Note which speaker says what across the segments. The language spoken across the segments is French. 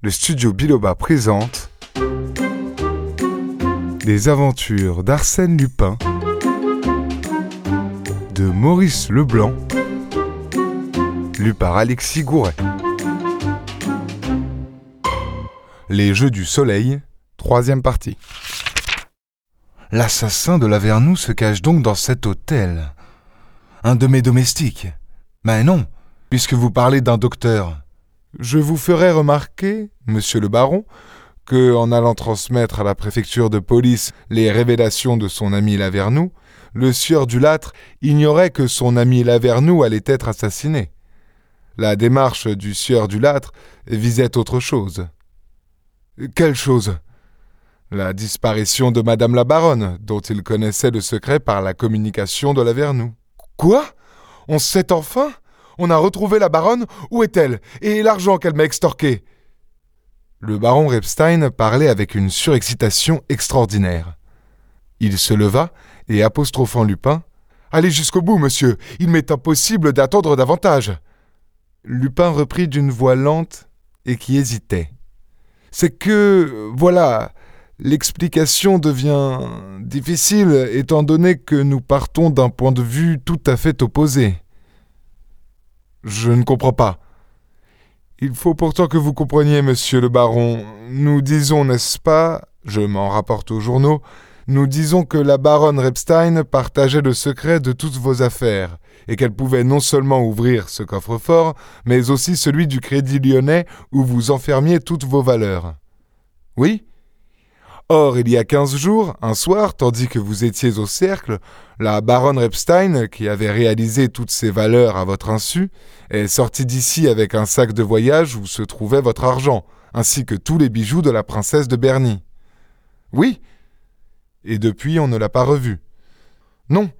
Speaker 1: le studio Biloba présente Les aventures d'Arsène Lupin de Maurice Leblanc, lu par Alexis Gouret. Les Jeux du Soleil, troisième partie. L'assassin de Lavernoux se cache donc dans cet hôtel. Un de mes domestiques. Mais non, puisque vous parlez d'un docteur. Je vous ferai remarquer, monsieur le baron, que, en allant transmettre à la préfecture de police les révélations de son ami Lavernoux, le sieur du Lâtre ignorait que son ami Lavernoux allait être assassiné. La démarche du sieur du Lâtre visait autre chose. Quelle chose? La disparition de madame la baronne, dont il connaissait le secret par la communication de Lavernoux. Quoi? On sait enfin? On a retrouvé la baronne, où est-elle Et l'argent qu'elle m'a extorqué Le baron Repstein parlait avec une surexcitation extraordinaire. Il se leva et, apostrophant Lupin, Allez jusqu'au bout, monsieur, il m'est impossible d'attendre davantage. Lupin reprit d'une voix lente et qui hésitait. C'est que, voilà, l'explication devient difficile étant donné que nous partons d'un point de vue tout à fait opposé. Je ne comprends pas. Il faut pourtant que vous compreniez, monsieur le baron. Nous disons, n'est-ce pas, je m'en rapporte aux journaux, nous disons que la baronne Repstein partageait le secret de toutes vos affaires, et qu'elle pouvait non seulement ouvrir ce coffre-fort, mais aussi celui du Crédit lyonnais où vous enfermiez toutes vos valeurs. Oui? Or, il y a quinze jours, un soir, tandis que vous étiez au cercle, la baronne Repstein, qui avait réalisé toutes ces valeurs à votre insu, est sortie d'ici avec un sac de voyage où se trouvait votre argent, ainsi que tous les bijoux de la princesse de Berny. Oui. Et depuis, on ne l'a pas revue. Non.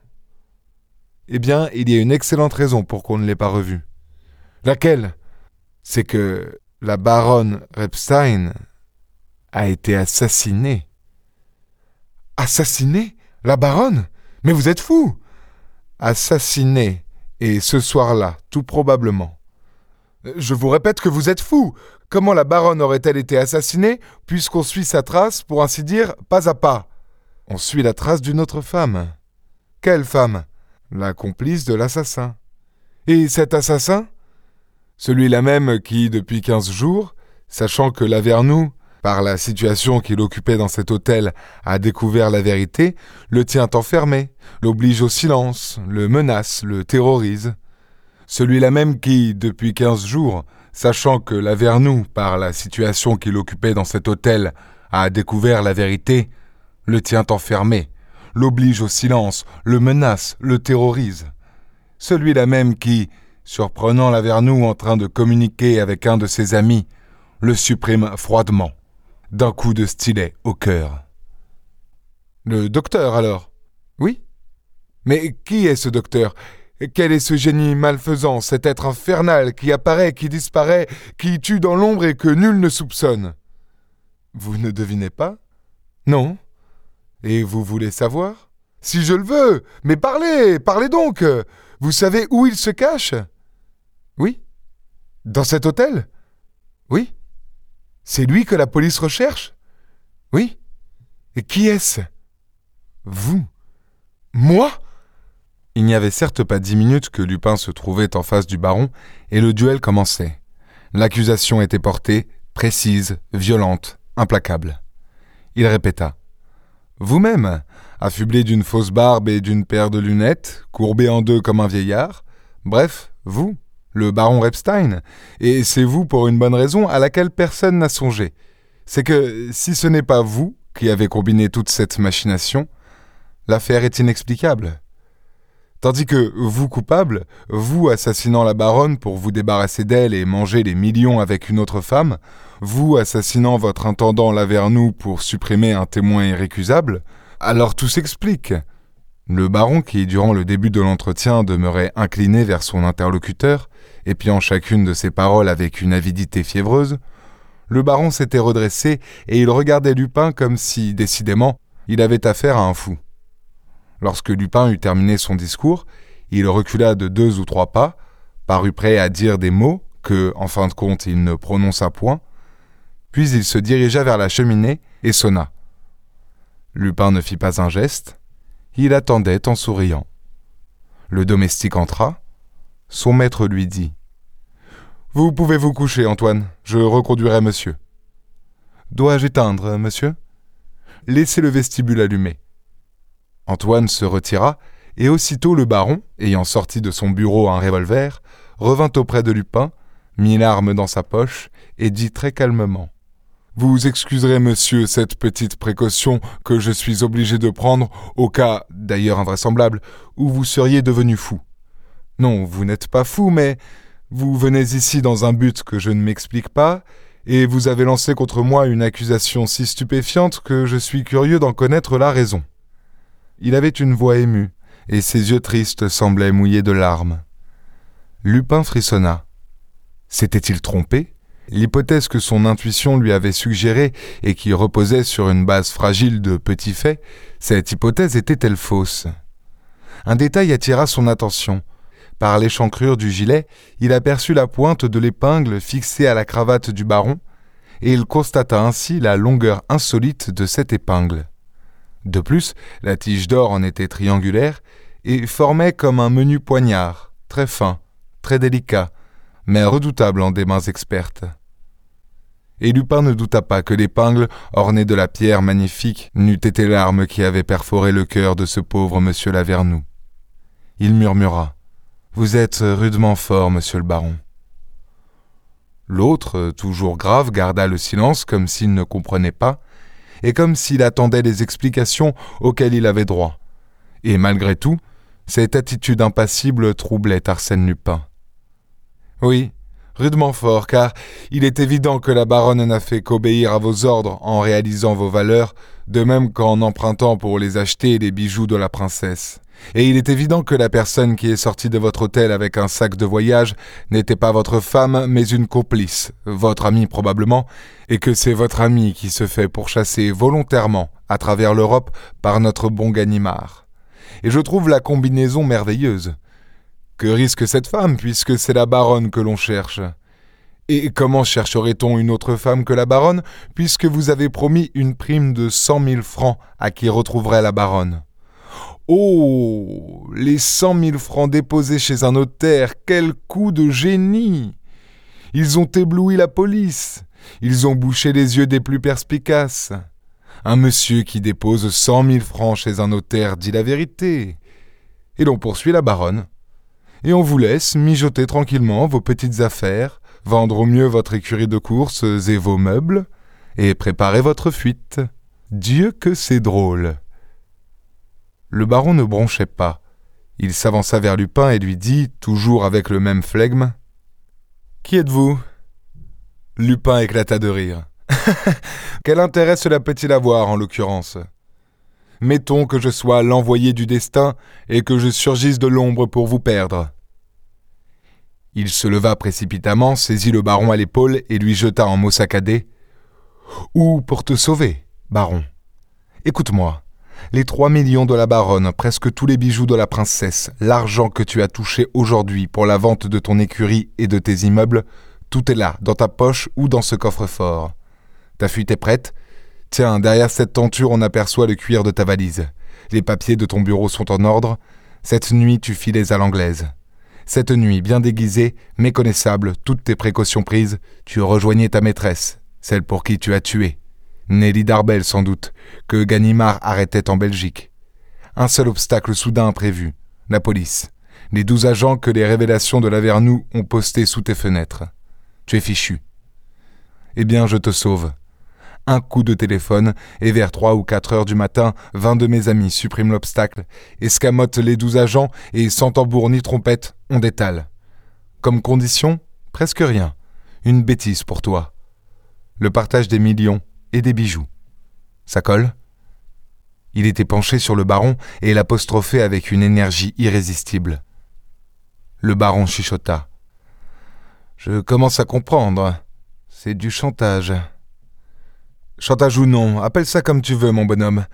Speaker 1: Eh bien, il y a une excellente raison pour qu'on ne l'ait pas revue. Laquelle? C'est que la baronne Repstein a été assassinée. Assassinée La baronne? Mais vous êtes fou Assassinée, et ce soir-là, tout probablement. Je vous répète que vous êtes fou. Comment la baronne aurait-elle été assassinée, puisqu'on suit sa trace, pour ainsi dire, pas à pas? On suit la trace d'une autre femme. Quelle femme? La complice de l'assassin. Et cet assassin? Celui-là même qui, depuis quinze jours, sachant que Lavernoux par la situation qu'il occupait dans cet hôtel, a découvert la vérité, le tient enfermé, l'oblige au silence, le menace, le terrorise. Celui-là même qui, depuis quinze jours, sachant que Lavernoux, par la situation qu'il occupait dans cet hôtel, a découvert la vérité, le tient enfermé, l'oblige au silence, le menace, le terrorise. Celui-là même qui, surprenant Lavernoux en train de communiquer avec un de ses amis, le supprime froidement d'un coup de stylet au cœur. Le docteur, alors? Oui. Mais qui est ce docteur? Quel est ce génie malfaisant, cet être infernal qui apparaît, qui disparaît, qui tue dans l'ombre et que nul ne soupçonne? Vous ne devinez pas? Non. Et vous voulez savoir? Si je le veux. Mais parlez Parlez donc. Vous savez où il se cache? Oui. Dans cet hôtel? Oui c'est lui que la police recherche? Oui. Et qui est-ce? Vous. Moi? Il n'y avait certes pas dix minutes que Lupin se trouvait en face du baron, et le duel commençait. L'accusation était portée, précise, violente, implacable. Il répéta. Vous-même, affublé d'une fausse barbe et d'une paire de lunettes, courbé en deux comme un vieillard, bref, vous, le baron Repstein, et c'est vous pour une bonne raison à laquelle personne n'a songé. C'est que si ce n'est pas vous qui avez combiné toute cette machination, l'affaire est inexplicable. Tandis que vous coupable, vous assassinant la baronne pour vous débarrasser d'elle et manger les millions avec une autre femme, vous assassinant votre intendant Lavernoux pour supprimer un témoin irrécusable, alors tout s'explique. Le baron, qui durant le début de l'entretien demeurait incliné vers son interlocuteur, épiant chacune de ses paroles avec une avidité fiévreuse, le baron s'était redressé et il regardait Lupin comme si, décidément, il avait affaire à un fou. Lorsque Lupin eut terminé son discours, il recula de deux ou trois pas, parut prêt à dire des mots que, en fin de compte, il ne prononça point, Puis il se dirigea vers la cheminée et sonna. Lupin ne fit pas un geste. Il attendait en souriant. Le domestique entra. Son maître lui dit Vous pouvez vous coucher, Antoine. Je reconduirai monsieur. Dois-je éteindre, monsieur? Laissez le vestibule allumé. Antoine se retira, et aussitôt le baron, ayant sorti de son bureau un revolver, revint auprès de Lupin, mit l'arme dans sa poche, et dit très calmement Vous excuserez, monsieur, cette petite précaution que je suis obligé de prendre au cas, d'ailleurs invraisemblable, où vous seriez devenu fou. Non, vous n'êtes pas fou, mais vous venez ici dans un but que je ne m'explique pas, et vous avez lancé contre moi une accusation si stupéfiante que je suis curieux d'en connaître la raison. Il avait une voix émue, et ses yeux tristes semblaient mouillés de larmes. Lupin frissonna. S'était-il trompé? L'hypothèse que son intuition lui avait suggérée et qui reposait sur une base fragile de petits faits, cette hypothèse était-elle fausse? Un détail attira son attention. Par l'échancrure du gilet, il aperçut la pointe de l'épingle fixée à la cravate du baron, et il constata ainsi la longueur insolite de cette épingle. De plus, la tige d'or en était triangulaire et formait comme un menu poignard, très fin, très délicat, mais redoutable en des mains expertes. Et Lupin ne douta pas que l'épingle, ornée de la pierre magnifique, n'eût été l'arme qui avait perforé le cœur de ce pauvre monsieur Lavernoux. Il murmura. Vous êtes rudement fort, monsieur le baron. L'autre, toujours grave, garda le silence comme s'il ne comprenait pas, et comme s'il attendait les explications auxquelles il avait droit. Et malgré tout, cette attitude impassible troublait Arsène Lupin. Oui, rudement fort, car il est évident que la baronne n'a fait qu'obéir à vos ordres en réalisant vos valeurs, de même qu'en empruntant pour les acheter les bijoux de la princesse. Et il est évident que la personne qui est sortie de votre hôtel avec un sac de voyage n'était pas votre femme, mais une complice, votre amie probablement, et que c'est votre amie qui se fait pourchasser volontairement à travers l'Europe par notre bon Ganimard. Et je trouve la combinaison merveilleuse. Que risque cette femme, puisque c'est la baronne que l'on cherche? Et comment chercherait-on une autre femme que la baronne, puisque vous avez promis une prime de cent mille francs à qui retrouverait la baronne? Oh Les cent mille francs déposés chez un notaire, quel coup de génie Ils ont ébloui la police, ils ont bouché les yeux des plus perspicaces. Un monsieur qui dépose cent mille francs chez un notaire dit la vérité. Et l'on poursuit la baronne et on vous laisse mijoter tranquillement vos petites affaires, vendre au mieux votre écurie de courses et vos meubles, et préparer votre fuite. Dieu que c'est drôle. Le baron ne bronchait pas. Il s'avança vers Lupin et lui dit, toujours avec le même flegme Qui êtes-vous? Lupin éclata de rire. Quel intérêt cela peut-il avoir, en l'occurrence? Mettons que je sois l'envoyé du destin et que je surgisse de l'ombre pour vous perdre. Il se leva précipitamment, saisit le baron à l'épaule et lui jeta en mots saccadés. Ou pour te sauver, baron? Écoute-moi. Les trois millions de la baronne, presque tous les bijoux de la princesse, l'argent que tu as touché aujourd'hui pour la vente de ton écurie et de tes immeubles, tout est là, dans ta poche ou dans ce coffre-fort. Ta fuite est prête, Tiens, derrière cette tenture, on aperçoit le cuir de ta valise. Les papiers de ton bureau sont en ordre. Cette nuit, tu filais à l'anglaise. Cette nuit, bien déguisée, méconnaissable, toutes tes précautions prises, tu rejoignais ta maîtresse, celle pour qui tu as tué. Nelly Darbel, sans doute, que Ganimard arrêtait en Belgique. Un seul obstacle soudain imprévu, la police. Les douze agents que les révélations de Lavernoux ont postés sous tes fenêtres. Tu es fichu. Eh bien, je te sauve un coup de téléphone, et vers trois ou quatre heures du matin, vingt de mes amis suppriment l'obstacle, escamotent les douze agents, et sans tambour ni trompette, on détale. Comme condition, presque rien. Une bêtise pour toi. Le partage des millions et des bijoux. Ça colle? Il était penché sur le baron et l'apostrophait avec une énergie irrésistible. Le baron chuchota. Je commence à comprendre. C'est du chantage. Chantage ou non, appelle ça comme tu veux, mon bonhomme.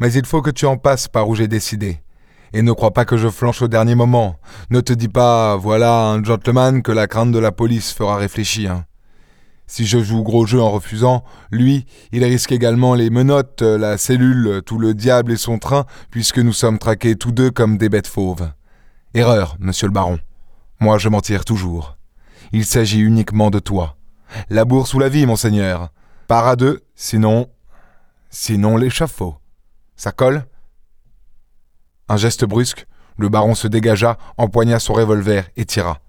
Speaker 1: Mais il faut que tu en passes par où j'ai décidé. Et ne crois pas que je flanche au dernier moment. Ne te dis pas, voilà un gentleman que la crainte de la police fera réfléchir. Si je joue gros jeu en refusant, lui, il risque également les menottes, la cellule, tout le diable et son train, puisque nous sommes traqués tous deux comme des bêtes fauves. Erreur, monsieur le baron. Moi, je m'en tire toujours. Il s'agit uniquement de toi. La bourse ou la vie, monseigneur. Par à deux, sinon. Sinon l'échafaud. Ça colle? Un geste brusque, le baron se dégagea, empoigna son revolver et tira.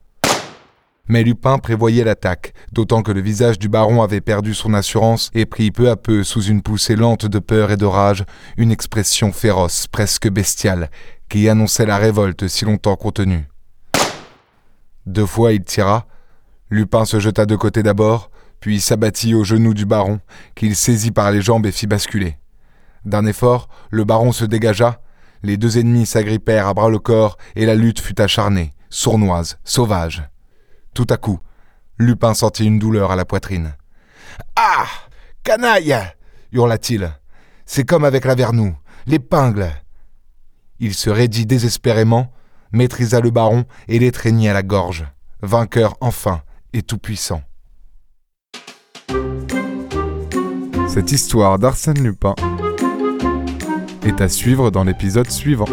Speaker 1: Mais Lupin prévoyait l'attaque, d'autant que le visage du baron avait perdu son assurance et prit peu à peu, sous une poussée lente de peur et de rage, une expression féroce, presque bestiale, qui annonçait la révolte si longtemps contenue. Deux fois il tira, Lupin se jeta de côté d'abord, puis s'abattit aux genoux du baron, qu'il saisit par les jambes et fit basculer. D'un effort, le baron se dégagea, les deux ennemis s'agrippèrent à bras le corps et la lutte fut acharnée, sournoise, sauvage. Tout à coup, Lupin sentit une douleur à la poitrine. Ah Canaille hurla-t-il. C'est comme avec la vernou, l'épingle. Il se raidit désespérément, maîtrisa le baron et l'étreignit à la gorge, vainqueur enfin et tout-puissant.
Speaker 2: Cette histoire d'Arsène Lupin est à suivre dans l'épisode suivant.